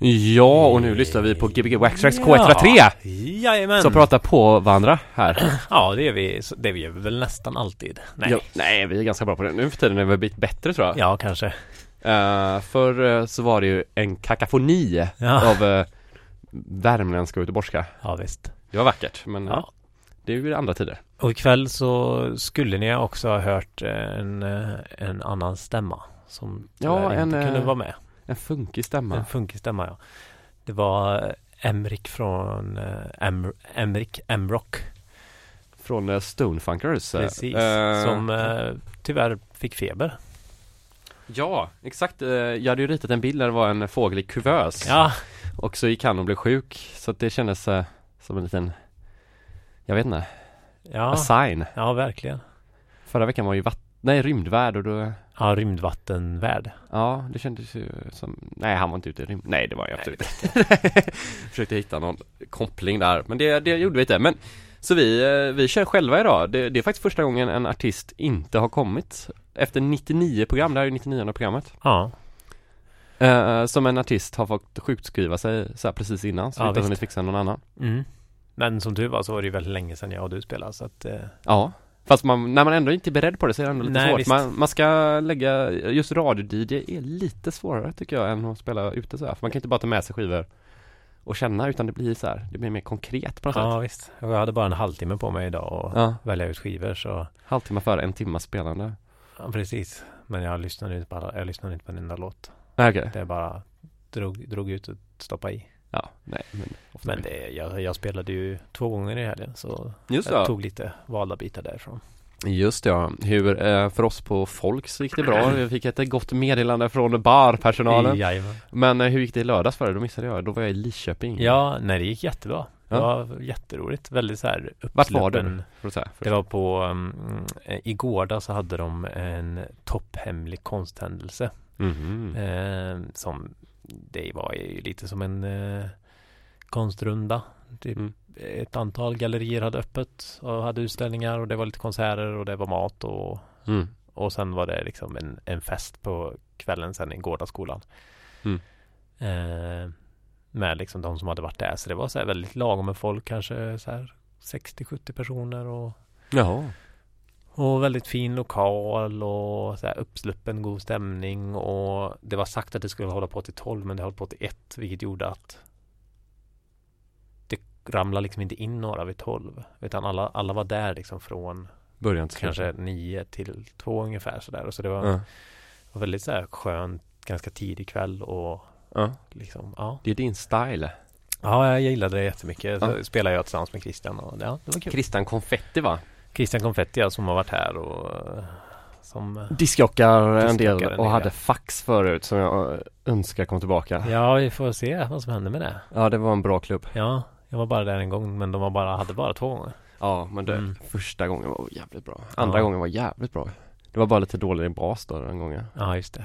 Ja, och nu lyssnar vi på Gbg Waxtrax K103 Jajamän! som pratar på varandra här. Ja, det är vi. Det gör vi väl nästan alltid. Nej. Ja, nej, vi är ganska bra på det. Nu för tiden är vi blivit bättre tror jag. Ja, kanske. Uh, förr eh, så var det ju en kakafoni Ja. av uh, värmländska och göteborgska. Ja, visst. Det var vackert, men Ja. det är ju andra tider. Och ikväll så skulle ni också ha hört en, en annan stämma. Som Ja, inte en, kunde vara med. En funkig stämma. En funkig stämma, ja. Det var eh, Emrik från eh, Em, Emrik Emrock. Från uh, Stonefunkers. eh, Precis. eh, som eh, tyvärr fick feber. Ja, exakt. Eh, jag hade ju ritat en bild där det var en fågel i kuvös. Ja, Och så gick han och blev sjuk. Så det kändes eh, som en liten, jag vet inte, ja, a sign. ja verkligen. Förra veckan var ju vatt- nej, rymdvärd och då Ja, rymdvattenvärld. Ja, det kändes ju som Nej, han var inte ute i rymd Nej, det var jag absolut inte. Försökte hitta någon koppling där Men det, det gjorde vi inte. Men Så vi, eh, vi kör själva idag. Det, det är faktiskt första gången en artist inte har kommit. Efter 99 program, det här är 99 programmet. Ja, eh, Som en artist har fått sjukskriva sig så precis innan Så Ja, vi inte har hunnit fixa någon annan. Mm. Men som tur var så var det ju väldigt länge sedan jag och du spelade så att eh, Ja Fast man, när man ändå inte är beredd på det så är det ändå lite Nej, svårt visst. man, man ska lägga Just radio-DJ är lite svårare tycker jag än att spela ute så här. För man kan inte bara ta med sig skivor Och känna utan det blir så här Det blir mer konkret på något Ja sätt visst. Och jag hade bara en halvtimme på mig idag och Ja, välja ut skivor så halvtimme före en timmas spelande ja, precis. Men jag lyssnade inte på alla, jag lyssnade inte på en enda låt. Nej okej Det bara drog, drog ut och stoppade i. Ja, nej men ofta Men det, jag, jag spelade ju två gånger i helgen så Just jag tog lite valda bitar därifrån. just det ja. Hur, eh, för oss på Folks gick det bra Vi fick ett gott meddelande från barpersonalen Jajamän. Men eh, hur gick det i lördags för dig? Då missade jag, då var jag i Lidköping Ja, nej det gick jättebra. Det Ja. var jätteroligt. Väldigt så här Vart var du? Det var på, um, i Gårda så hade de en topphemlig konsthändelse. Mhm. Eh, som det var ju lite som en eh, konstrunda. Typ Mm. Ett antal gallerier hade öppet och hade utställningar och det var lite konserter och det var mat och, Mm. och sen var det liksom en, en fest på kvällen sen i Gårdaskolan. Mm. Eh, med liksom de som hade varit där. Så det var så här väldigt lagom med folk, kanske så här 60-70 personer och Jaha och väldigt fin lokal och så här uppsluppen god stämning. Och det var sagt att det skulle hålla på till 12 men det höll på till 1 vilket gjorde att det ramlade liksom inte in några vid 12 utan alla, alla var där liksom från Början till kanske 9 till 2 ungefär sådär. Och så det var, Ja. var väldigt så här skönt ganska tidig kväll och ja, liksom ja. Det är din style. Ja jag gillade det jättemycket. Så Ja. spelade jag tillsammans med Christian och ja det var kul. Christian Konfetti va? Christian Confetti ja, som har varit här och eh, som Diskjockar en del en och del, hade fax förut som jag eh, önskar kom tillbaka Ja, vi får se vad som händer med det. Ja det var en bra klubb Ja, jag var bara där en gång, men de var bara, hade bara två gånger. Ja men det, Mm. första gången var jävligt bra Andra Ja. gången var jävligt bra Det var bara lite dålig bas då den gången Ja, just det.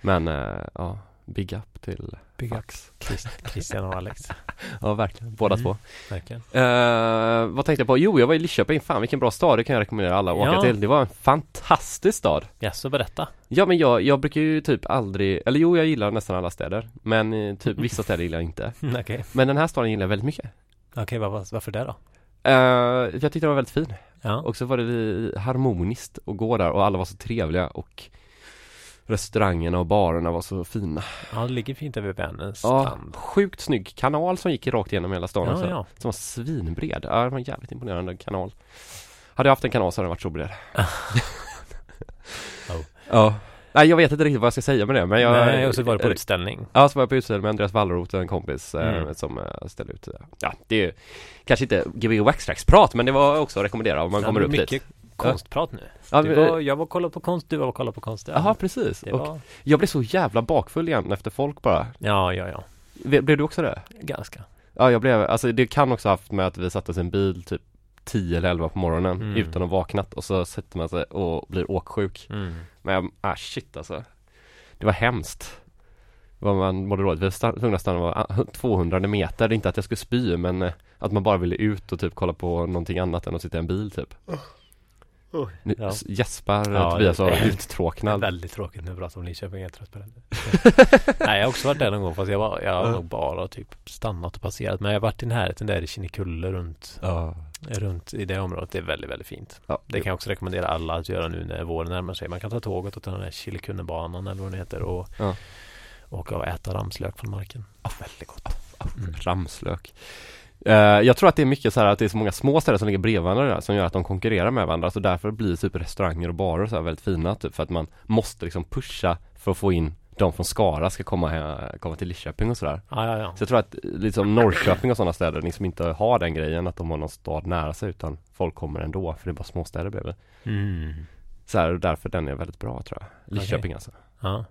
Men eh, ja, big up till Big up. fax Christ, Christian och Alex. Ja verkligen, båda Mm. två Verkligen. Eh, vad tänkte jag på? Jo, jag var i Lidköping. Fan vilken bra stad. Det kan jag rekommendera alla att åka Ja. till. Det var en fantastisk stad. Ja, så berätta. Ja, men jag, jag brukar ju typ aldrig, eller jo, jag gillar nästan alla städer. Men eh, typ vissa städer gillar jag inte. Mm, Okej. Men den här staden gillar jag väldigt mycket. Okej, vad, vad- varför det då? Eh, jag tyckte den var väldigt fin. Ja. Och så var det harmoniskt att gå där och alla var så trevliga och restaurangerna och barerna var så fina. ja, det ligger fint över Vänerns Ja, strand. sjukt snygg kanal som gick rakt igenom hela stan Ja, också. ja. Som var svinbred. Ja, det var en jävligt imponerande kanal. Hade jag haft en kanal så hade den varit så bred. Oh. Ja. Nej, jag vet inte riktigt vad jag ska säga med det, men jag... Nej, och så var det på utställning. Ja, så var jag på utställning med Andreas Wallroth, en kompis eh, Mm. som eh, ställde ut Ja, det är ju kanske inte Gbg Waxtrax-prat, men det var också att rekommendera om man Ja, kommer upp mycket dit. Konstprat nu. Ja, men, var, jag var och kollade på konst, du var och kollade på konst. Jaha, precis. Det Och var... jag blev så jävla bakfull igen efter folk bara. Ja, ja, ja. Blev du också det? Ganska. Ja, jag blev, alltså det kan också ha haft med att vi satte oss i en bil typ 10 eller 11 på morgonen Mm. utan att vaknat och så sätter man sig och blir åksjuk. Mm. Men ah shit alltså. Det var hemskt. Vad man mådde dåligt. Vi var tvungna att stanna var 200 meter. Det är inte att jag skulle spy men eh, att man bara ville ut och typ kolla på någonting annat än att sitta i en bil typ. Nu Ja. Gäspar Ja, Tobias är uttråknad. Väldigt tråkigt nu prata om Linköping, jag är trött på det. Nej, jag har också varit där någon gång fast jag, var, jag har nog bara typ stannat och passerat. Men jag har varit i närheten där i Kinnekulle runt, Ja. runt i det området. Det är väldigt, väldigt fint. Ja. Det kan jag också rekommendera alla att göra nu när våren närmar sig. Man kan ta tåget och ta den här Killekunnebanan eller vad den heter och Ja. åka och äta ramslök från marken. väldigt gott. Mm. Ramslök. Eh, jag tror att det är mycket så här att det är så många små städer som ligger bredvid varandra där, som gör att de konkurrerar med varandra. Så därför blir typ restauranger och barer så här väldigt fina typ för att man måste liksom pusha för att få in de från Skara ska komma, här, komma till Lidköping och sådär. Ja, ja, ja. Så jag tror att liksom Norrköping och sådana städer liksom inte har den grejen att de har någon stad nära sig utan folk kommer ändå för det är bara småstäder bredvid. Mm. Så här, och därför den är väldigt bra tror jag. Lidköping alltså. Ja.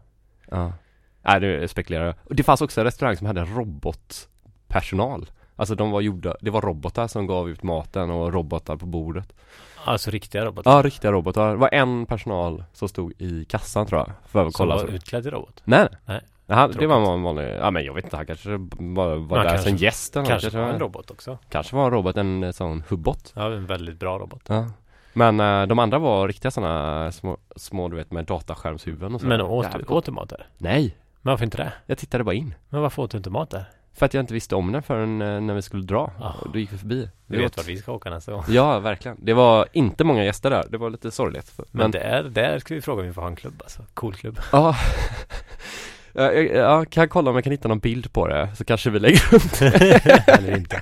Ja. Nej, nu spekulerar jag. Det fanns också en restaurang som hade robotpersonal. Alltså de var gjorda, det var robotar som gav ut maten och robotar på bordet. Alltså riktiga robotar. Ja, riktiga robotar. Det var en personal som stod i kassan tror jag. För att Som kolla. var så. utklädd till robot. Nej, Nej. Han, det var en vanlig, ja men jag vet inte, han kanske bara var Han där kanske- som gäst eller något, Kanske var en robot också. Kanske var en robot, en eh, sån hubbot. Ja, en väldigt bra robot. Ja. Men eh, de andra var riktiga sådana små, små du vet med dataskärmshuvuden och så. Men åt, åt du mat där? Nej, Men varför inte det? jag tittade bara in. Men varför åt du inte mat där? För att jag inte visste om den förrän eh, när vi skulle dra. Och då gick vi förbi. Vi Det vet var- vart vi ska åka nästa gång. Ja, verkligen. Det var inte många gäster där. Det var lite sorgligt. Men, Men, där, där ska vi fråga om vi får ha en klubb alltså. Cool klubb. ja. Ja, jag, jag kan kolla om jag kan hitta någon bild på det så kanske vi lägger upp Eller inte.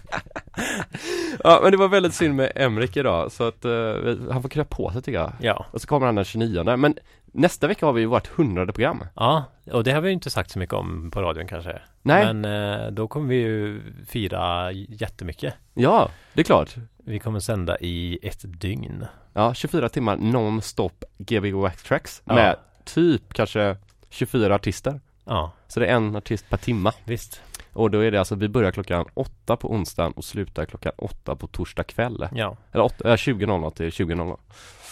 Ja men det var väldigt synd med Emrik idag så att vi- han får krya på sig tycker jag Ja. Och så kommer han den 29 men nästa vecka har vi ju vårt hundrade program Ja, och det har vi ju inte sagt så mycket om på radion kanske. Nej, Men eh, då kommer vi ju fira jättemycket. ja det är klart Vi kommer sända i ett dygn. Ja 24 timmar non-stop Gbg Wax Tracks Ja. med typ kanske 24 artister Ja, Så det är en artist per timma visst. Och då är det alltså, vi börjar klockan åtta på onsdagen och slutar klockan åtta på torsdag kväll Ja, Eller åtta, äh, 20.00 till 20.00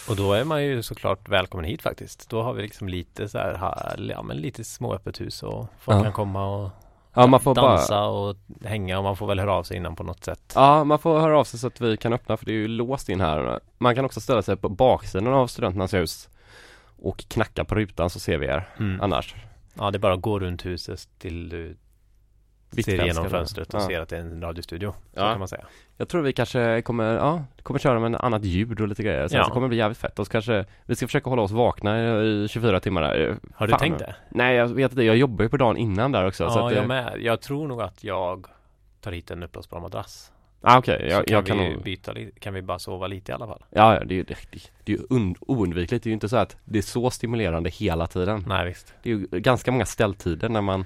och då är man ju såklart välkommen hit faktiskt. Då har vi liksom lite så här, ja men lite små öppet hus och folk Ja. kan komma och Ja man får bara dansa och hänga och man får väl höra av sig innan på något sätt. Ja, man får höra av sig så att vi kan öppna för det är ju låst in här. Man kan också ställa sig på baksidan av studenternas hus och knacka på rutan så ser vi er Mm. annars. Ja, det är bara att gå runt huset till du ser igenom fönstret och Ja. ser att det är en radiostudio. Så Ja. kan man säga. Jag tror vi kanske kommer, ja, kommer köra med en annat ljud och lite grejer. Sen Ja. så kommer det bli jävligt fett och så kanske vi ska försöka hålla oss vakna i, i 24 timmar där. Har du Fan. tänkt det? Nej, jag vet inte. Jag jobbar ju på dagen innan där också. så Ja, att, det- jag med. Jag tror nog att jag tar hit en uppblåsbar madrass. Ah, okej, så jag, kan jag kan vi byta lite, kan vi bara sova lite i alla fall. Ja, ja, det är ju det, det, det är oundvikligt. Det är ju inte så att det är så stimulerande hela tiden. Nej, visst. Det är ju ganska många ställtider när man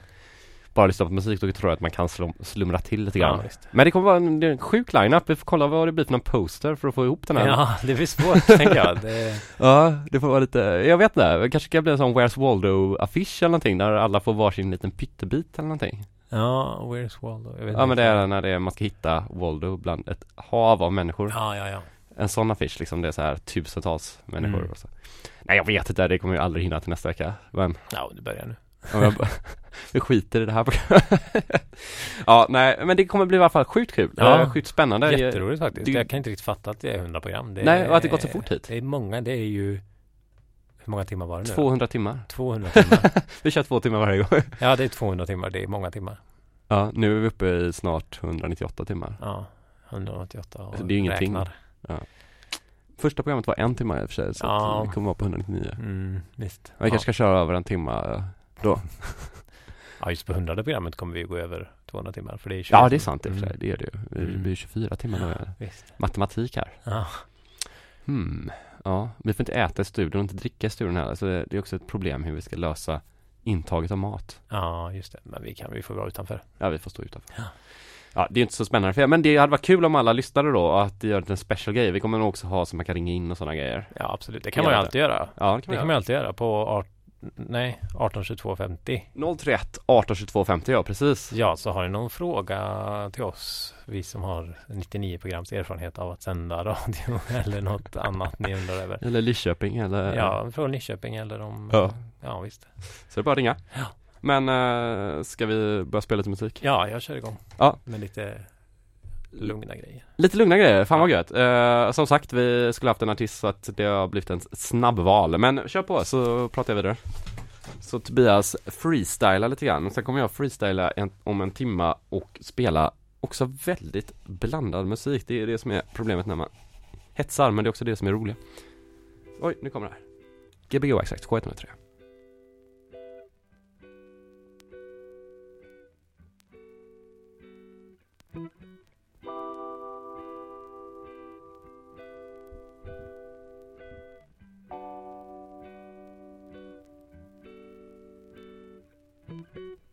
bara lyssnar på musik och tror att man kan slum, slumra till lite grann. Ja. Men det kommer vara en, en sjuk line-up. Vi får kolla vad det blir för någon poster för att få ihop den här. Ja, det blir svårt tänker jag. Det, Ja, det får vara lite, jag vet inte, det kanske ska bli en sån Where's Waldo-affisch eller någonting där alla får varsin liten pyttebit eller någonting. ja, where's Waldo? Jag vet Ja men det är när det är, man ska hitta Waldo bland ett hav av människor. Ja, ja, ja. En sån affisch liksom, det är så här tusentals människor Mm. och så. Nej jag vet inte, det kommer ju aldrig hinna till nästa vecka. Men Ja, det börjar nu. Jag bara, vi skiter i det här ja, nej men det kommer bli i alla fall sjukt kul. Ja. Ja. Sjukt spännande. Jätteroligt faktiskt. det- jag kan inte riktigt fatta att det är 100 program. Det Nej, och att det gått så fort hit. Det är många, det är ju Hur många timmar var det nu? då? 200 timmar. 200 timmar. Vi kör två timmar varje gång. ja, det är 200 timmar. Det är många timmar. Ja, nu är vi uppe i snart 198 timmar. Ja, 188 och Alltså, det är ju ingenting. räknar. Första programmet var en timme i och för sig, så Ja. vi kommer vara på 199. Mm, visst. Vi kanske ska köra över en timme då. Ja, just på 100 programmet kommer vi gå över 200 timmar. För det är 20 Ja, det är sant i och för sig. Mm. Det är det ju. Det blir 24 timmar nu. Visst. Matematik här. Ja. Hmm. Ja, vi får inte äta i studion och inte dricka i studion heller. Så det är också ett problem hur vi ska lösa intaget av mat. ja, just det. Men vi kan, vi får vara utanför. Ja, vi får stå utanför. Ja. Ja, det är inte så spännande för er, men det hade varit kul om alla lyssnade då att göra en special grej. Vi kommer nog också ha så man kan ringa in och sådana grejer. Ja, absolut. Det kan man ju alltid göra. Ja, det kan Det vi kan man ju alltid göra på art, nej, 18 22 50. 031 18 22 50 ja, precis. Ja, så har ni någon fråga till oss, vi som har 99 programs erfarenhet av att sända radio eller något annat ni undrar över. Eller Lidköping eller Ja, från Nyköping eller om... Ja. ja visst. Så det är bara att ringa. Ja. Men äh, ska vi börja spela lite musik? Ja, jag kör igång. Ja. Med lite lugna grejer. Lite lugna grejer, fan vad gött. Eh, som sagt, vi skulle haft en artist så att det har blivit en snabbval. Men kör på så pratar jag vidare. Så Tobias freestylar lite grann. Sen kommer jag freestyla en, om en timma och spela också väldigt blandad musik. Det är det som är problemet när man hetsar, men det är också det som är roligt. Oj, nu kommer det här. Gbg Waxact K103. Mm-hmm.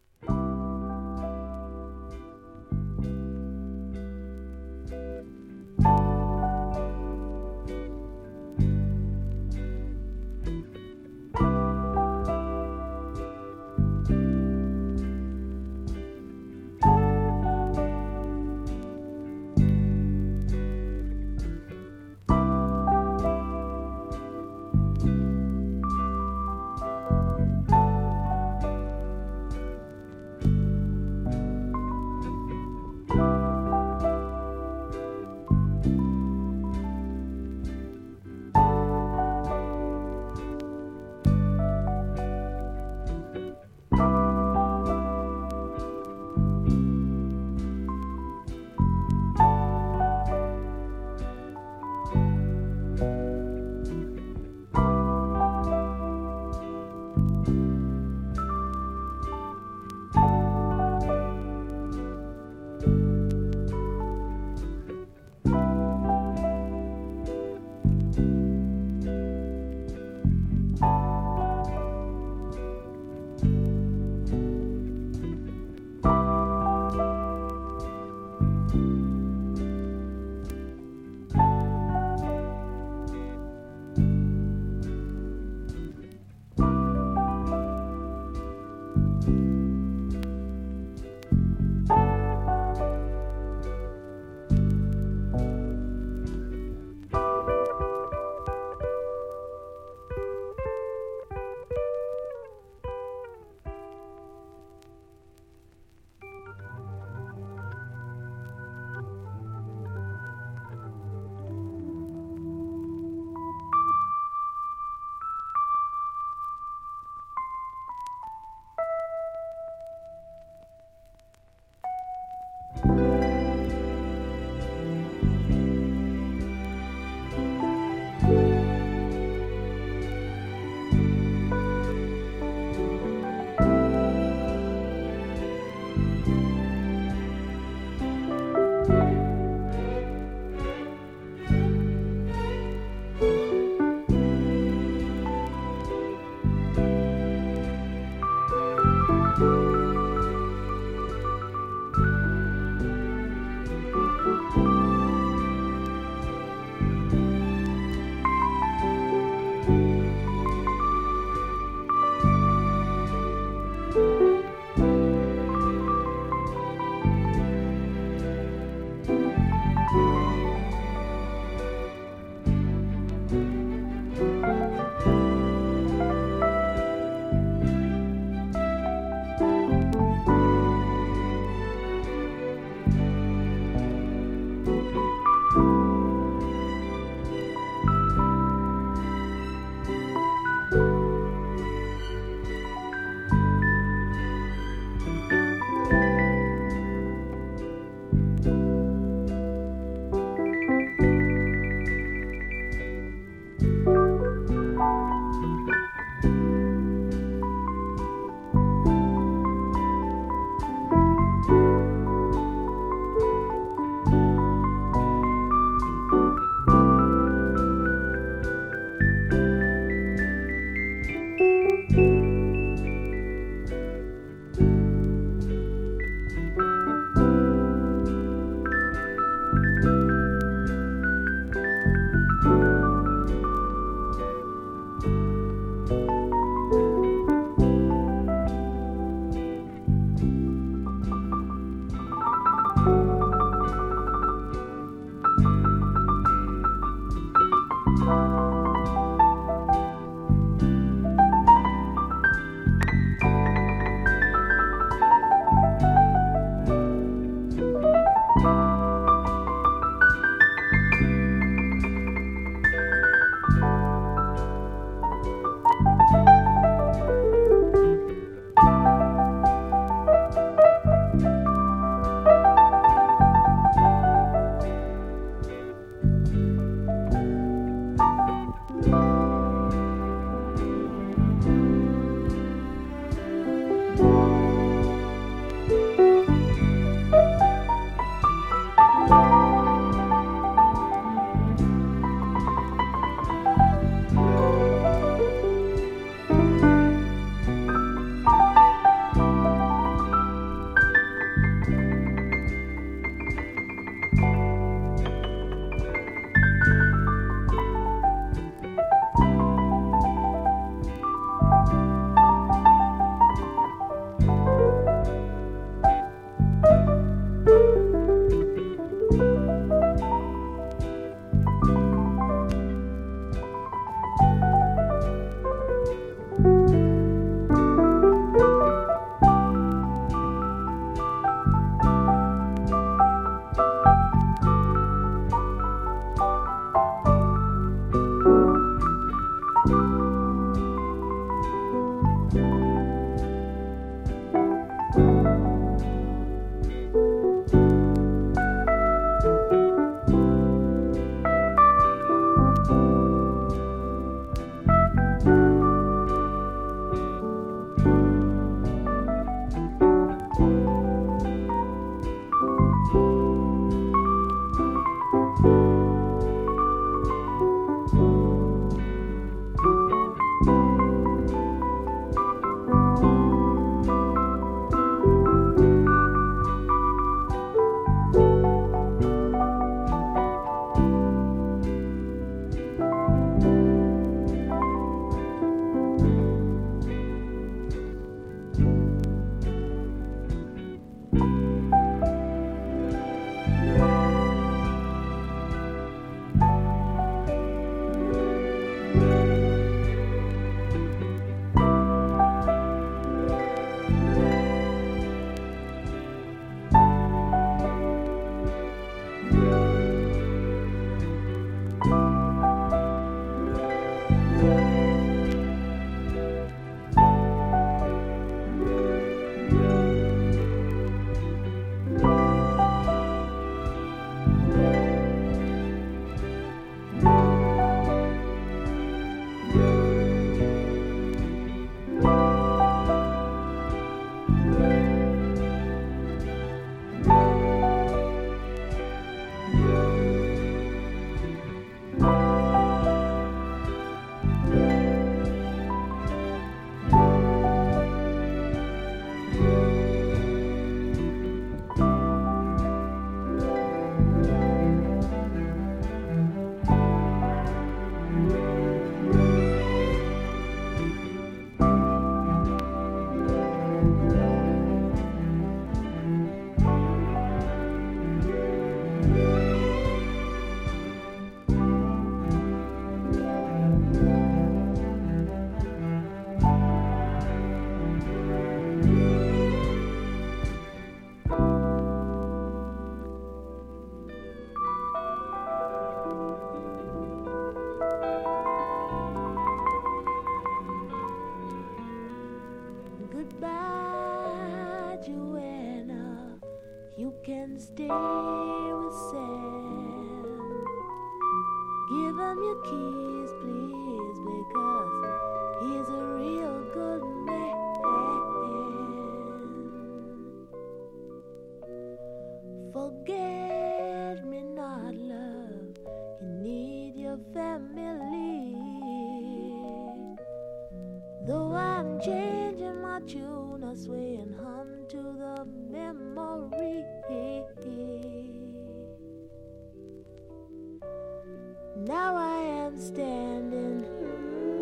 standing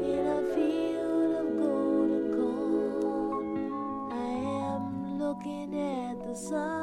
in a field of golden corn. I am looking at the sun.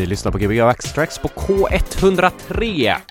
Ni lyssnar på Gbg Waxtrax på K103.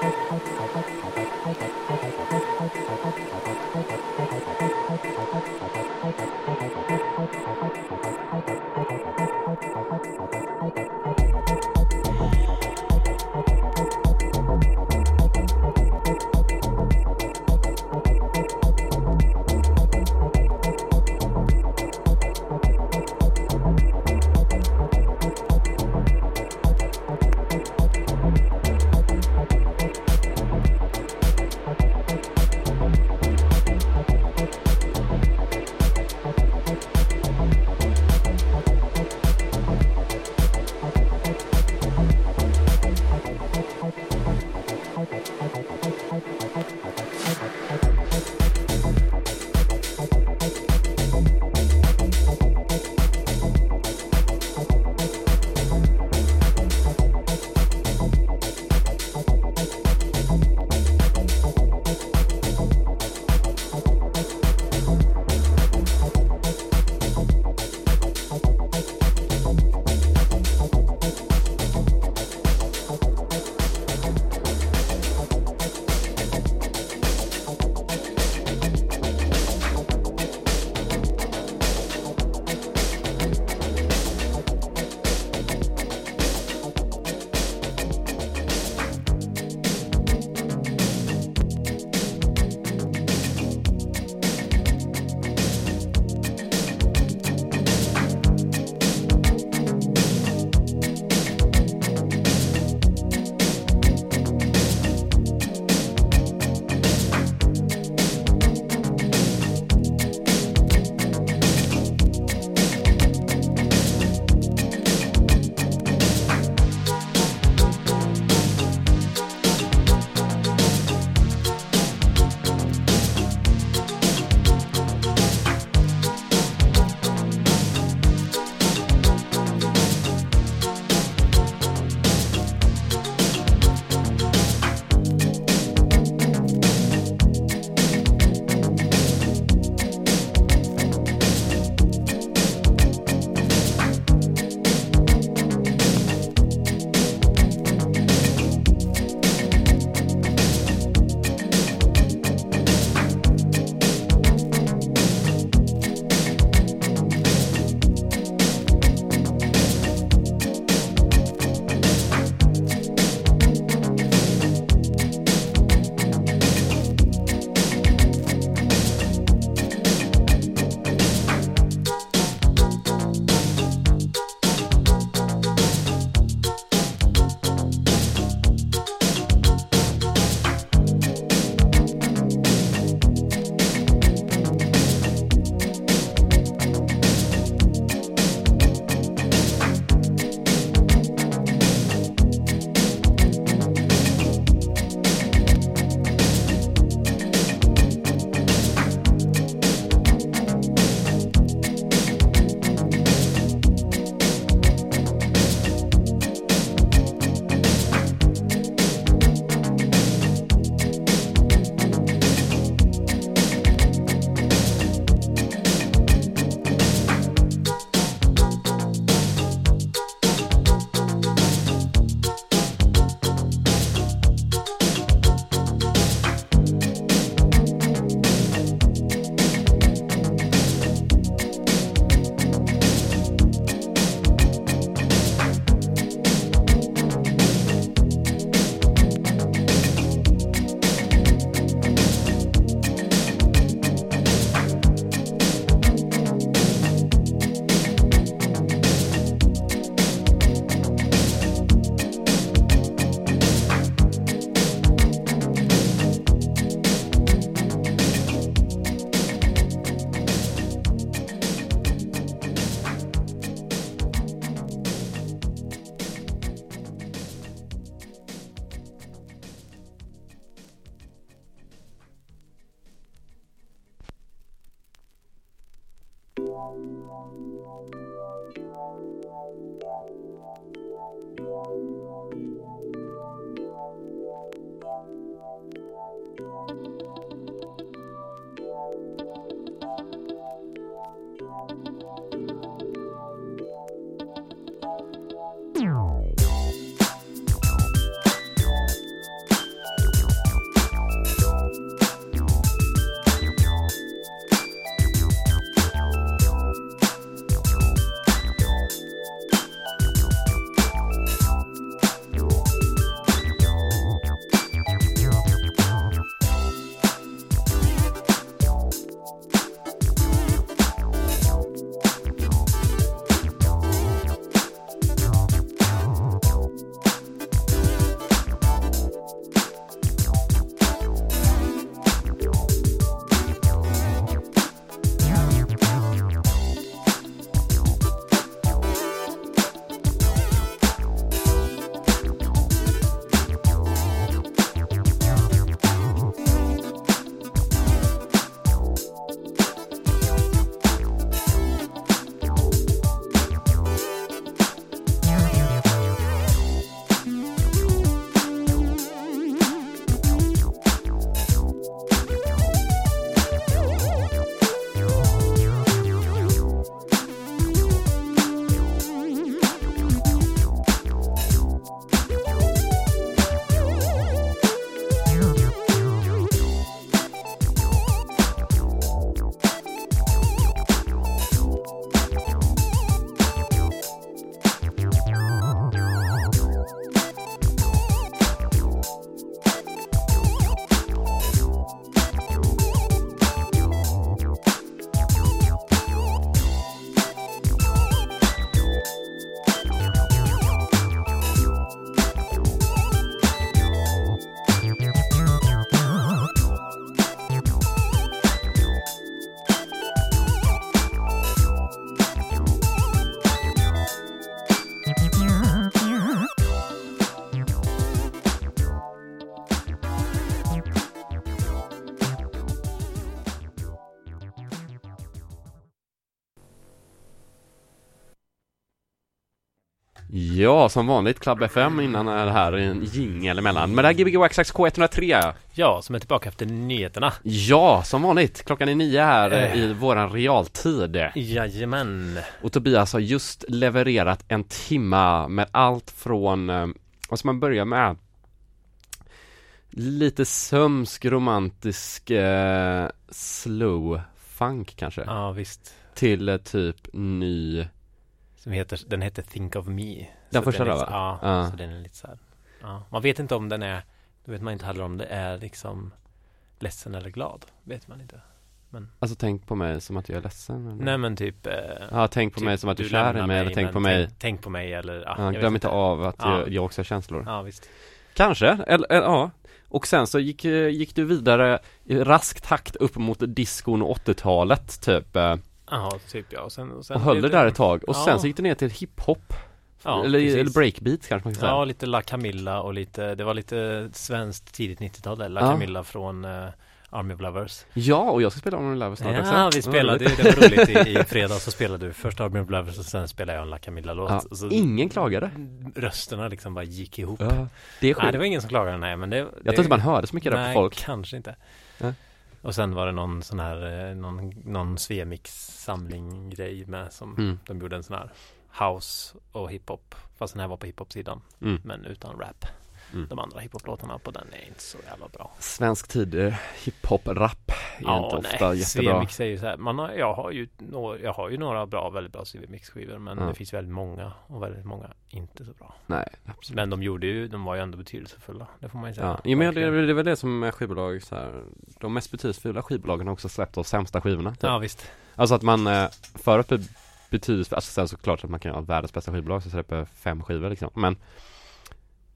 はいはいはいはいはいはい。Ja, som vanligt Club FM innan är det här en jingel emellan. Men det här är Gbg Waxax K103. Ja, som är tillbaka efter nyheterna. Ja, som vanligt. Klockan är nio här eh, i våran realtid. Jajamän. Och Tobias har just levererat en timma med allt från, eh, vad ska man börja med? Lite sömsk, romantisk, eh, slow funk kanske. Ja, visst. Till eh, typ ny, Som heter, den heter Think of Me. Den Så första då, liksom? Ja, Ja. så den är lite så här. Ja. Man vet inte om den är, då vet man inte heller om det är liksom ledsen eller glad. Vet man inte. alltså tänk på mig som att jag är ledsen. Eller? Nej men typ eh, Ja, tänk på typ, mig som att du är kär i lämnar mig eller tänk men på mig. Tänk, tänk på mig eller ja, Ja, glöm inte av att Ja. jag, jag också har känslor. Ja visst. Kanske, eller, eller ja. Och sen så gick, eh, gick du vidare i rask takt upp mot diskon och 80-talet typ. Ja, typ ja. Och sen, och sen Och höll det där ett tag. Och Ja. sen så gick du ner till hiphop. Ja, eller, precis. eller breakbeat kanske man kan säga. Ja, lite La Camilla och lite, det var lite svenskt tidigt 90-tal där. La Ja. Camilla från eh, Army of Lovers. Ja, och jag ska spela Honor Love snart också. Ja, vi spelade, det, det var roligt i, i fredags så spelade du först Army of Lovers och sen spelade jag en La Camilla-låt. Ja, så ingen klagade. Rösterna liksom bara gick ihop. Ja, det är sjukt. Nej, det var ingen som klagade, nej men det Jag tror inte man hörde så mycket där nej, på folk. kanske inte. Nej. Och sen var det någon sån här, eh, någon, någon Svemix samling grej med som Mm. de gjorde en sån här house och hiphop. Fast den här var på hiphop-sidan, Mm. men utan rap. Mm. De andra hiphop-låtarna på den är inte så jävla bra. Svensk tid, eh, hiphop, rap är inte ofta jättebra. Svemix är ju så här, man har, jag, har ju, nå- jag har ju några bra, väldigt bra Svemix-skivor men Ja. det finns väldigt många och väldigt många inte så bra. Nej, absolut. Men de gjorde ju, de var ju ändå betydelsefulla, det får man ju säga. Ja, men det, det är väl det som är skivbolag så här, De mest betydelsefulla skivbolagen har också släppt de sämsta skivorna typ. ja visst. Alltså att man eh, för att betydelsefullt, alltså sen såklart att man kan ha världens bästa skivbolag som släpper fem skivor liksom Men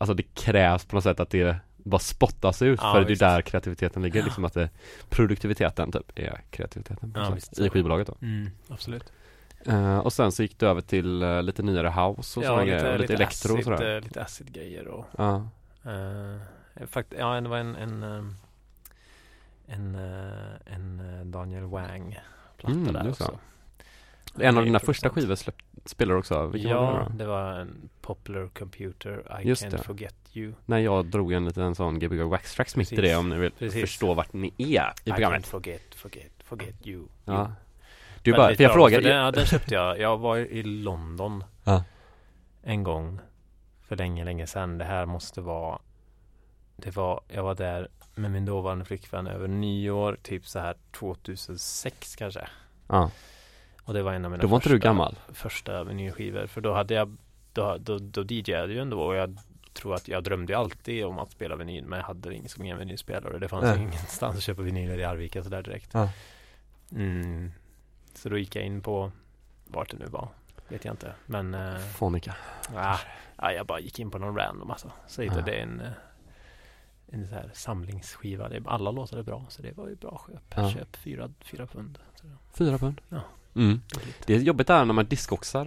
Alltså det krävs på något sätt att det bara spottas ut Ja, för det är visst. där kreativiteten ligger liksom att det, Produktiviteten typ är kreativiteten Ja, visst. i skivbolaget då Mm, absolut. Eh, Och sen så gick du över till eh, lite nyare house och sådana grejer, och lite, elektro och acid, sådär eh, Lite acid-grejer och Ja, uh, fakt, Ja, det var en en, en, en eh, Daniel Wang platta Mm, där just det. En av dina första skivor du också vilken var det Ja, det var en Popular Computer I Just Can't det. Forget You När jag drog en liten sån Gbg Wax Tracks mitt i det om ni vill Precis. förstå vart ni är i I can't programmet forget, forget, forget you Ja Du bara, för jag frågar för den, ja, den köpte jag. Jag var i London Ja. En gång För länge, länge sedan. Det här måste vara Det var, jag var där med min dåvarande flickvän över nyår Typ så här 2006 kanske Ja, Och det var en av mina då var inte första, du gammal första vinylskivor För då hade jag Då, då, då DJade ju ändå och jag tror att jag drömde alltid om att spela vinyl Men jag hade ingen som ingen vinylspelare Det fanns Nej. ingenstans att köpa vinyler i Arvika sådär direkt Ja. mm. Så då gick jag in på Vart det nu var Vet jag inte Men eh, Fonica ah, ah, Jag bara gick in på någon random alltså Så hittade Ja. jag en eh, En så här samlingsskiva det, Alla låtar är bra så det var ju bra köp Ja. Köp fyra, fyra pund Fyra pund Ja. Mm. Det är jobbigt där när man diskoxar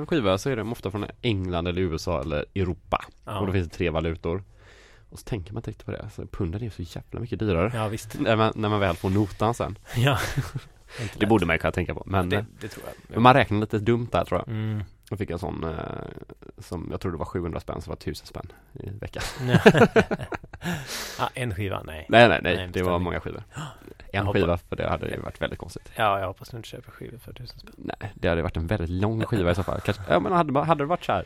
eh, skivor så är de ofta från England eller USA eller Europa. Ja. Och då finns det tre valutor. Och så tänker man inte riktigt på det, så punden är så jävla mycket dyrare. Ja visst. När, man, när man väl får notan sen. Ja. Det borde man ju kunna tänka på. Men, det, eh, det tror jag. man räknar lite dumt där tror jag. Mm. Jag fick en sån eh, som jag tror det var 700 spänn så var 1000 spänn i veckan. Ah, En skiva, nej. Nej nej nej, Nej, det var många skivor. Jag En hoppas- skiva för det hade ju varit väldigt konstigt. Ja, jag hoppas du inte köper skivor för tusen spänn. Nej, det hade varit en väldigt lång skiva i så fall. Kanske, ja men hade, hade det varit så här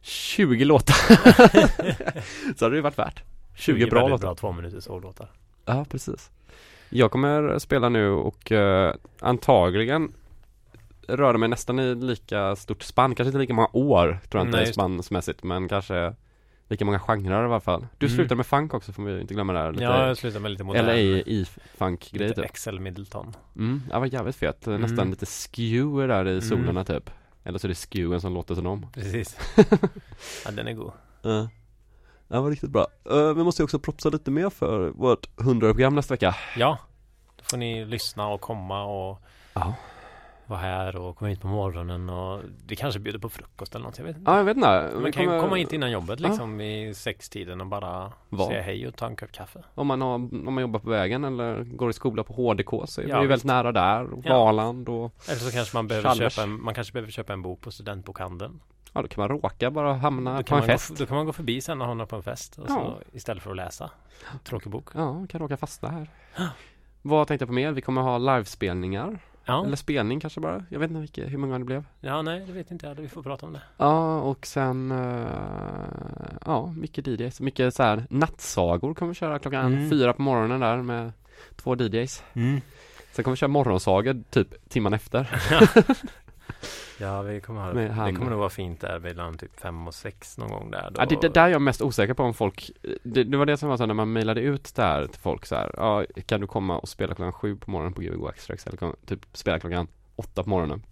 20 låtar Så hade det varit värt 20 bra väldigt låtar. bra två minuters låtar Ja precis. Jag kommer spela nu och eh, antagligen Röra mig nästan i lika stort spann, kanske inte lika många år Tror jag inte Nej, spannsmässigt men kanske Lika många genrer i alla fall Du Mm. slutade med funk också får vi inte glömma det här lite Ja, jag slutar med lite modern LA i funk grej Lite typ Excel Middleton Mm, det var jävligt fet. Mm. Nästan lite skew där i Mm. solarna typ. Eller så är det skewen som låter som dem. Precis Ja, den är god Ja. Det var riktigt bra. Uh, vi måste ju också propsa lite mer för vårt 100-program nästa vecka. Ja Då får ni lyssna och komma och Ja. Vara här och komma hit på morgonen och vi kanske bjuder på frukost eller något, jag vet inte Ja, jag vet inte. Man Vi kan ju kommer- komma hit innan jobbet Ja. liksom i sextiden och bara Var? säga hej och ta en kopp kaffe Om man, har, om man jobbar på vägen eller går i skola på HDK så är Ja, vi ju väldigt nära där. Och Ja. Valand och Eller så kanske man behöver Chalmers. köpa en, man kanske behöver köpa en bok på studentbokhandeln Ja, då kan man råka bara hamna Då på en man gå, fest. då kan man gå förbi sen och hamna på en fest och Ja. så, istället för att läsa. Tråkig bok. Ja, kan råka fastna här. Vad tänkte jag på mer? Vi kommer ha livespelningar. Ja, Eller spelning kanske bara. Jag vet inte vilka, hur många det blev. ja nej det vet inte jag. Vi får prata om det. Ja, och sen eh, Ja, mycket DJs. Mycket så här nattsagor kommer vi köra klockan Mm. fyra på morgonen där med två DJs. Sen kommer vi köra morgonsagor typ timman efter. Ja, vi kommer ha det. Det kommer nog vara fint där mellan typ fem och sex någon gång där. Då. Ja, det, det där är jag mest osäker på om folk det, det var det som var så när man mejlade ut där till folk så här, ja, kan du komma och spela klockan sju på morgonen på Gbg Extrax eller typ spela klockan åtta på morgonen.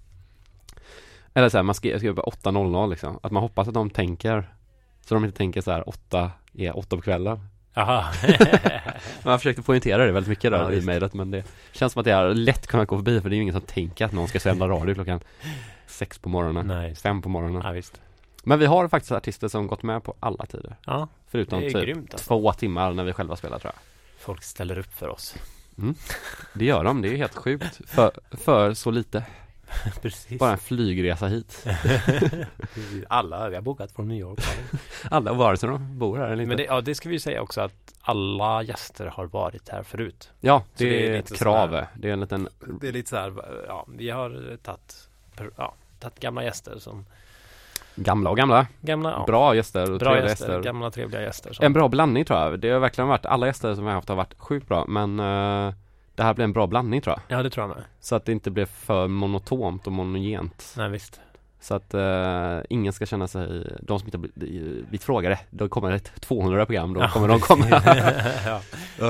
Eller så här, man skrev bara 8.00 liksom. Att man hoppas att de tänker så de inte tänker så här åtta är åtta på kvällen. Jaha. Man försökte poängtera det väldigt mycket där Ja, i mejlet men det känns som att det är lätt kunnat gå förbi för det är ju ingen som tänker att någon ska sända radio klockan sex på morgonen, Nej. fem på morgonen. Ja, visst. Men vi har faktiskt artister som gått med på alla tider. Ja, Förutom typ grymt alltså. två timmar när vi själva spelar tror jag. Folk ställer upp för oss. Det gör de, det är helt sjukt. För, för så lite. Precis. Bara en flygresa hit. Alla, vi har bokat från New York. Alla, vare sig de bor här eller inte. Men det, ja, det ska vi ju säga också att alla gäster har varit här förut. ja, så det det är är ett krav. Det är en liten, Det är lite så här, ja, vi har tagit, ja, tagit gamla gäster som gamla och gamla. gamla, ja, Bra gäster och bra trevliga gäster, gäster. gamla trevliga gäster. Som, En bra blandning tror jag. Det har verkligen varit, alla gäster som vi har haft har varit sjukt bra. Men eh, det här blir en bra blandning tror jag. Ja, det tror jag med. Så att det inte blir för monotont och monogent. Nej, visst. Så att eh, ingen ska känna sig, de som inte har blivit, frågade, då kommer ett 200 program, då kommer de komma. ja.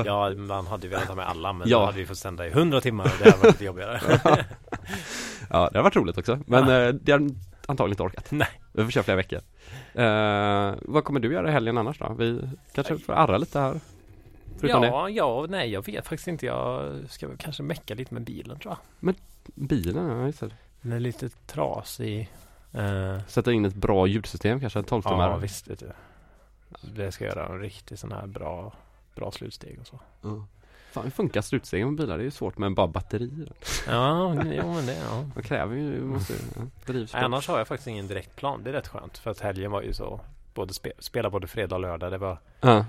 ja, man hade ju velat ha med alla, men Ja. då hade vi fått sända i 100 timmar och det hade varit lite jobbigare. Ja, det har varit roligt också. Men eh, det har antagligen inte orkat. Nej. Vi får köra flera veckor. Eh, vad kommer du göra i helgen annars då? Vi kanske får arra lite här. Förutom det. ja, ja, nej, jag vet faktiskt inte. Jag ska väl kanske mecka lite med bilen tror jag. Bilen, ja just det. Den är lite trasig. Uh, Sätta in ett bra ljudsystem kanske, en 12 ja, visst vet du. Det ska göra en riktigt sån här bra, bra slutsteg och så. Ja. Fan, hur funkar slutstegen med bilar? Det är ju svårt med bara batterier. Ja, jo men det, ja. Man kräver ju, måste ja, annars har jag faktiskt ingen direkt plan. Det är rätt skönt. För att helgen var ju så, både spe, spela både fredag och lördag. Det var, Ja,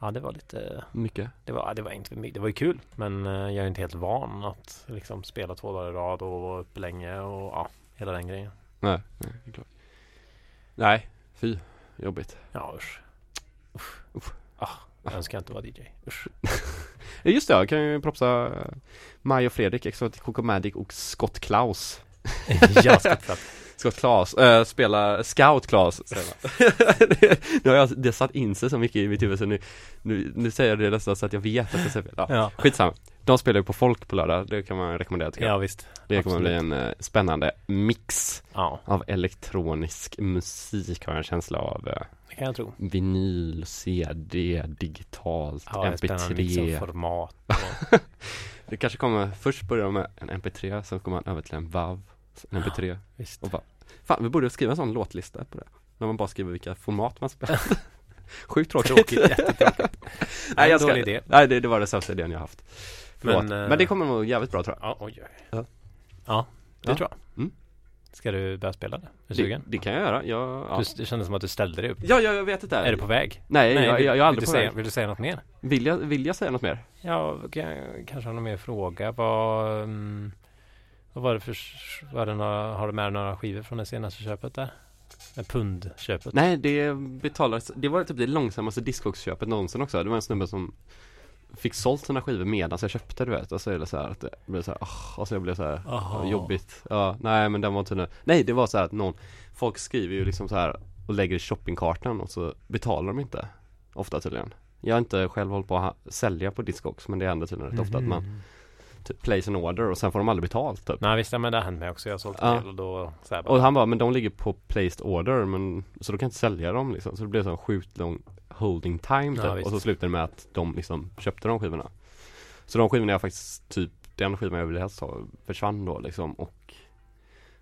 ja det var lite, mycket. det var, det var inte mycket. Det var ju kul. Men eh, jag är inte helt van att liksom spela två dagar i rad och vara uppe länge och ja, hela den grejen. Nej, nej, det är klart. Nej, fy, jobbigt. Ja usch. Usch. Usch. Ah, jag önskar inte vara DJ. Usch. Ja, just det, jag kan ju propsa Maj och Fredrik, Exotic Coco Magic och Scott Klaus. jag ska klart. Scott Klaus, äh, spelar Scout Klaus säger man. Nu har jag det satt in sig så mycket i mitt huvud så nu, nu, nu säger jag det nästan så att jag vet att jag säger fel. Ja, skitsamma. De spelar ju på Folk på lördag, det kan man rekommendera tycker jag. ja visst. det kommer bli en eh, spännande mix Ja, av elektronisk musik har jag en känsla av. Eh, det kan jag tro. vinyl, CD, digitalt, Ja, en spännande mix av MP3. format. Det kanske kommer, först börjar med en MP3, sen kommer man över till en WAV, en MP3 Visst. och WAV. Fan, vi borde skriva en sån låtlista på det. När man bara skriver vilka format man spelar. Sjukt tråkigt. Tråkigt, jättetråkigt. Nej, jag ska, idé. nej det, det var det sämsta idén jag haft. Förlåt. Men, Men, eh, det kommer nog jävligt bra tror jag. Ja, oj, oj. Ja. Ja, det Ja. tror jag. Mm. Ska du börja spela det? Är du Det, sugen? det kan jag göra. Jag, ja. Du, det kändes som att du ställde dig upp. ja, ja, jag vet inte. Är du på väg? Nej, jag, jag, vill, jag är aldrig på du väg. säga, vill du säga något mer? Vill jag, vill jag säga något mer? Ja, kan jag kanske har någon mer fråga. Vad, mm, vad var det för... Var det några, har du med dig några skivor från det senaste köpet där? Med pundköpet? Nej, det betalades, det var typ det långsammaste Discogs-köpet någonsin också. Det var en snubbe som fick sålt sina skivor medan jag köpte du vet. Och så är det så här att det blev så här, oh, och så blev det så här Aha. jobbigt. Ja, nej men den var tydligen, nej det var så här att någon, folk skriver ju liksom så här och lägger i shoppingkartan och så betalar de inte. Ofta tydligen. Jag har inte själv hållit på att sälja på Discogs men det händer tydligen rätt ofta att man Mhm. typ place an order och sen får de aldrig betalt typ. Nej visst, ja, men det har hänt mig också. Jag har sålt Ja. och då så här, bara, Och han bara, men de ligger på placed order men Så då kan inte sälja dem liksom Så det blev så en sjukt lång holding time typ. Ja. Och så slutade det med att de liksom köpte de skivorna Så de skivorna jag faktiskt typ Den skivan jag ville helst ha försvann då liksom och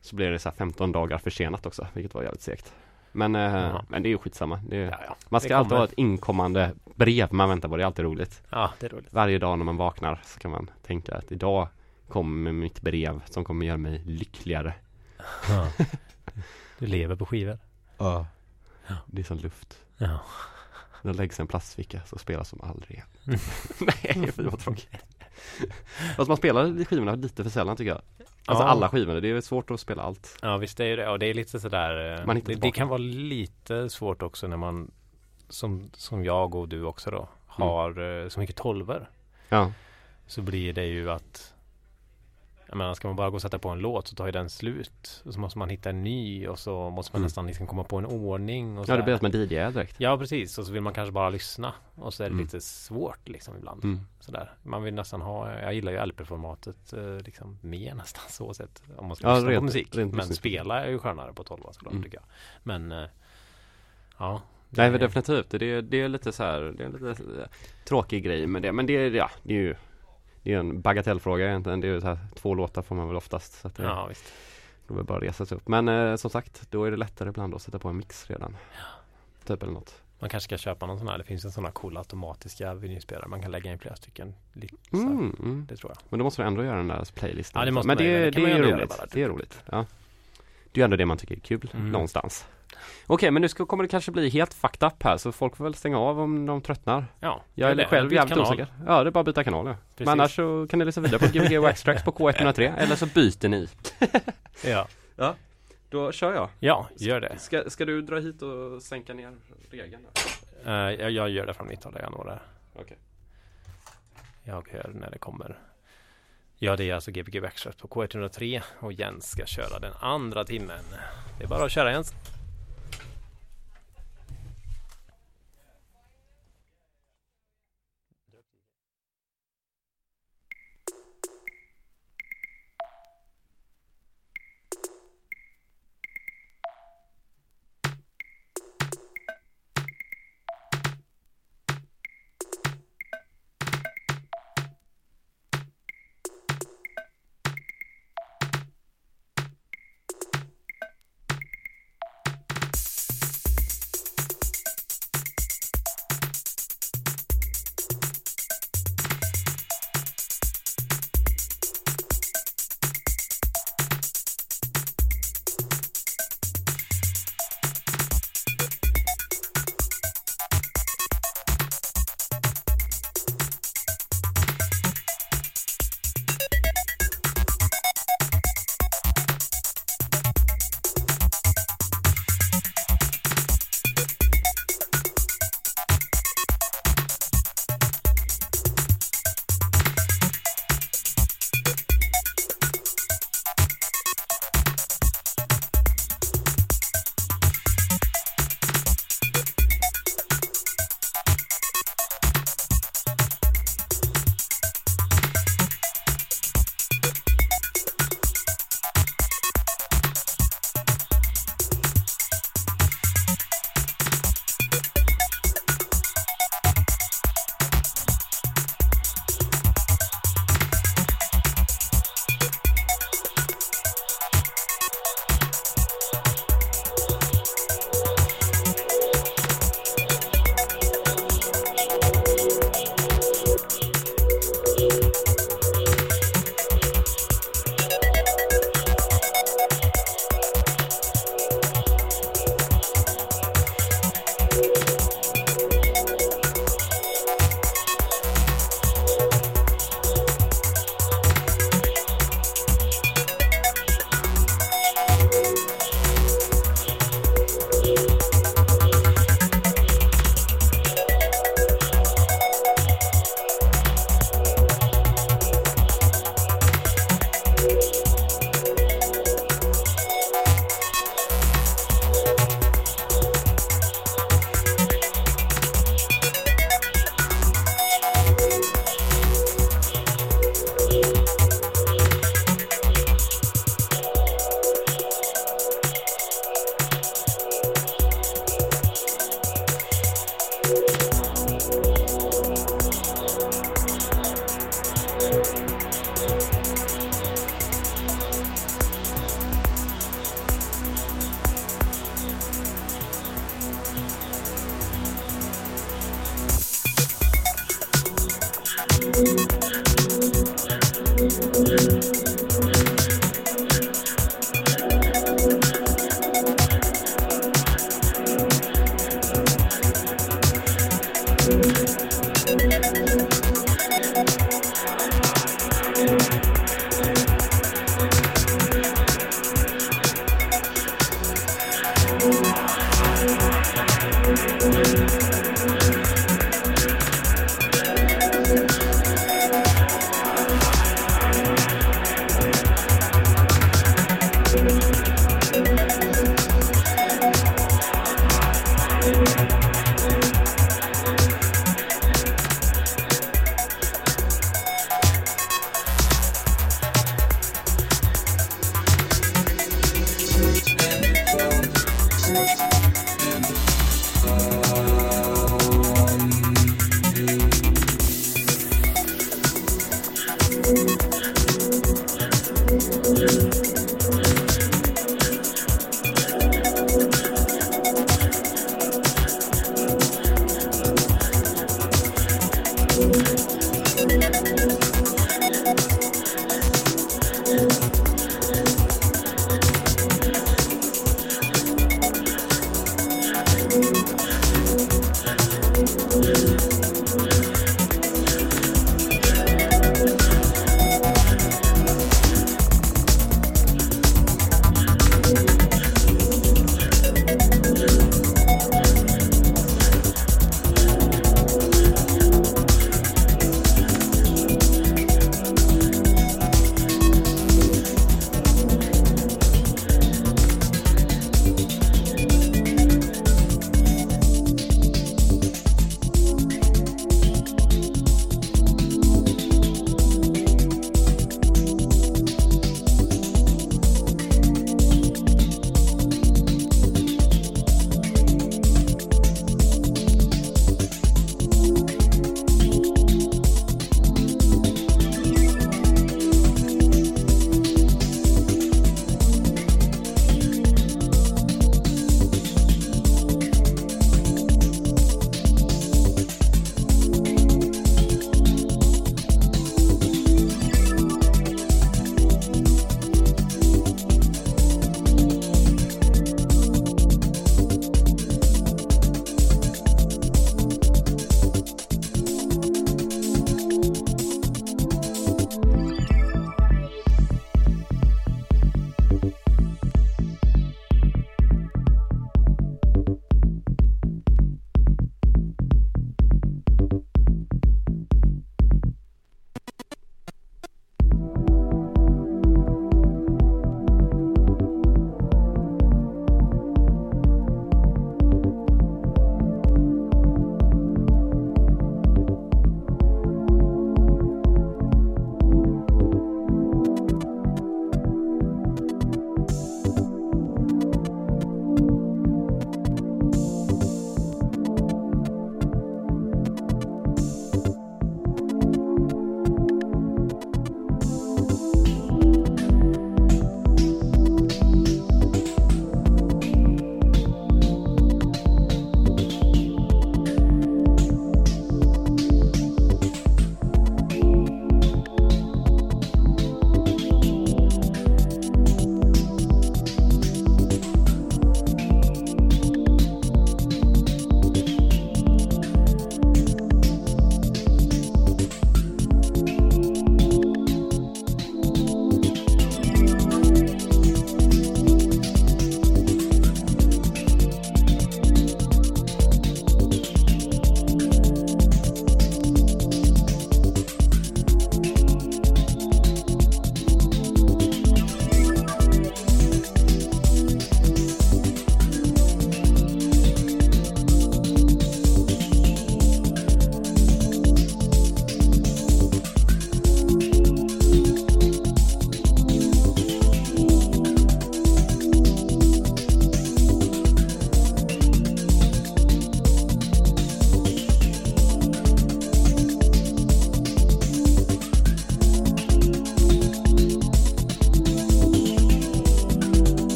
Så blev det så här 15 dagar försenat också Vilket var jävligt segt Men, eh, men det är ju skitsamma det, ja, ja. Man ska alltid ha ett inkommande brev man väntar på, det är alltid roligt Ja, det är roligt. Varje dag när man vaknar så kan man tänka att idag kommer mitt brev som kommer göra mig lyckligare. Du lever på skivor. Ja. Det är som luft. Ja. Den läggs i en plastficka så spelas de aldrig igen. Nej, fy vad tråkigt. Fast man spelar skivorna lite för sällan tycker jag. Alltså Ja. alla skivorna, det är svårt att spela allt. Ja visst det är ju det. Och det är lite sådär. eh, Man det, det kan vara lite svårt också när man som, som jag och du också då har eh, så mycket tolver. Ja. Så blir det ju att jag menar, ska man bara gå och sätta på en låt så tar ju den slut. Och så måste man hitta en ny och så måste man Mm. nästan liksom komma på en ordning. Och Ja, det blir som en DJ direkt. Ja precis, och så vill man kanske bara lyssna. Och så är det Mm. lite svårt liksom ibland. Mm. Sådär. Man vill nästan ha, jag gillar ju LP-formatet eh, liksom mer nästan så sett. Om man ska Ja, lyssna rent- på musik. Men musik. spela är ju skönare på 12 såklart Mm. tycker jag. Men eh, ja. Nej men definitivt, det är, det är lite så här, det är en lite eh, tråkig grej med det. Men det är, ja, det är ju Det är en bagatellfråga egentligen. Det är ju så här, två låtar får man väl oftast. Så att det, Ja visst. då är det bara att resa sig upp. Men eh, som sagt, då är det lättare ibland att sätta på en mix redan. Typ eller något. Man kanske ska köpa någon sån här. Det finns en sån här cool automatiska vinylspelare. Man kan lägga in flera stycken. Mm, mm. Det tror jag. Men då måste du ändå göra den där playlistan. Ja, det måste men man det, det, Det man är roligt. bara, typ. det är roligt. Ja. Det är ju ändå det man tycker är kul Mm. någonstans. Okej, men nu ska, kommer det kanske bli helt fucked up här så folk får väl stänga av om de tröttnar. Ja, Jag är det. själv Byt jävligt kanal. osäker. Ja, det är bara att byta kanal ja. Precis. Men annars så kan ni lyssna vidare på Gbg Wax Tracks på K103 eller så byter ni. Ja. Då kör jag. ja, gör det. Ska, ska du dra hit och sänka ner regeln? Eh, jag, jag gör det från mitt håll. Jag når det. Okej. Jag hör när det kommer. Ja, det är alltså Gbg Backstrap på K103 och Jens ska köra den andra timmen. Det är bara att köra Jens.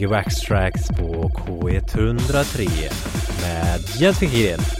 Hörde Wax Tracks på K103 med Jens Wikegren.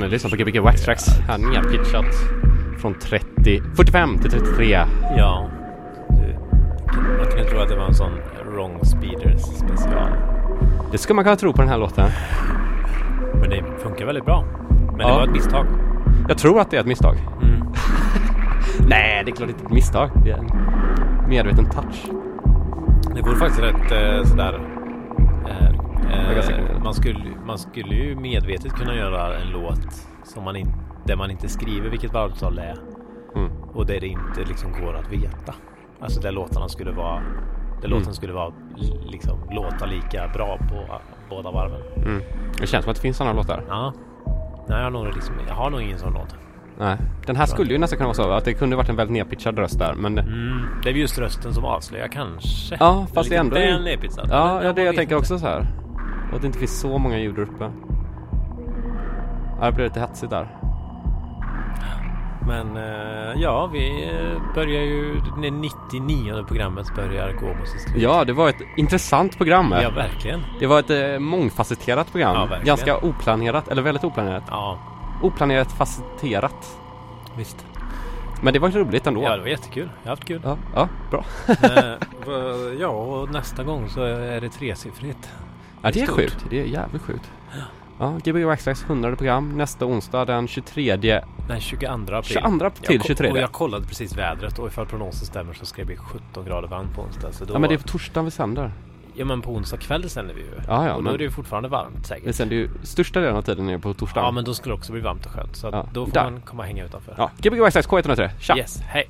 Ni lyssnar på Gbg Wax Tracks. Här nerpitchat från 30, 45 till 33. Ja. Det- Man kan ju tro att det var en sån Wrong Speeders special. Det skulle man kunna tro på den här låten. Men det funkar väldigt bra. Men det Ja. var ett misstag. Jag tror att det är ett misstag. Mm. Nej, det är klart det är ett misstag. Det är en medveten touch. Det vore faktiskt rätt eh, sådär... Eh, det. eh, man, skulle, man skulle ju medvetet kunna göra en låt som man in, där man inte skriver vilket varvtal det är. Mm. Och där det inte liksom går att veta. Alltså där låtarna skulle vara... Där Mm. låten skulle vara liksom låta lika bra på båda varven. Mm. Det känns som att det finns sådana låtar. Ja. Nej, jag har nog, liksom, jag har nog ingen sån låt. Nej. Den här skulle ju nästan kunna vara så att det kunde varit en väldigt nedpitchad röst där. Men Mm. Det är just rösten som avslöjar kanske. Ja, fast det är ändå- väl nedpizzat. ja, Men ja det jag tänker inte. också så här. Och att det inte finns så många ljud där uppe. Ja, det blir lite hetsigt där. Men eh, ja, vi börjar ju... Det 99 programmet börjar gå mot sitt slut. Ja, det var ett intressant program. Ja, verkligen. Det var ett eh, mångfacetterat program. Ja, verkligen. Ganska oplanerat, eller väldigt oplanerat. Ja, Oplanerat facetterat. visst. Men det var roligt ändå. Ja, det var jättekul. Jag har haft kul. ja, ja bra. Eh, ja, och nästa gång så är det tresiffrigt. Ja, det är sjukt. Det är jävligt sjukt. Ja, Gbg Waxtrax 100 program nästa onsdag den 23, Den 22 april. 22 till Jag ko- 23. Och jag kollade precis vädret och ifall prognosen stämmer så ska det bli 17 grader varmt på onsdag. Så då, Ja, men det är på torsdagen vi sänder. ja, men på onsdag kväll sänder vi ju. Ja, ja, och då men- är det ju fortfarande varmt Vi säkert. sänder ju största delen av tiden är på torsdagen. Ja, men då skulle det också bli varmt och skönt. Så Ja, då får där. man komma och hänga utanför. Ja, Gbg Waxtrax K103. Tja! Yes, hej!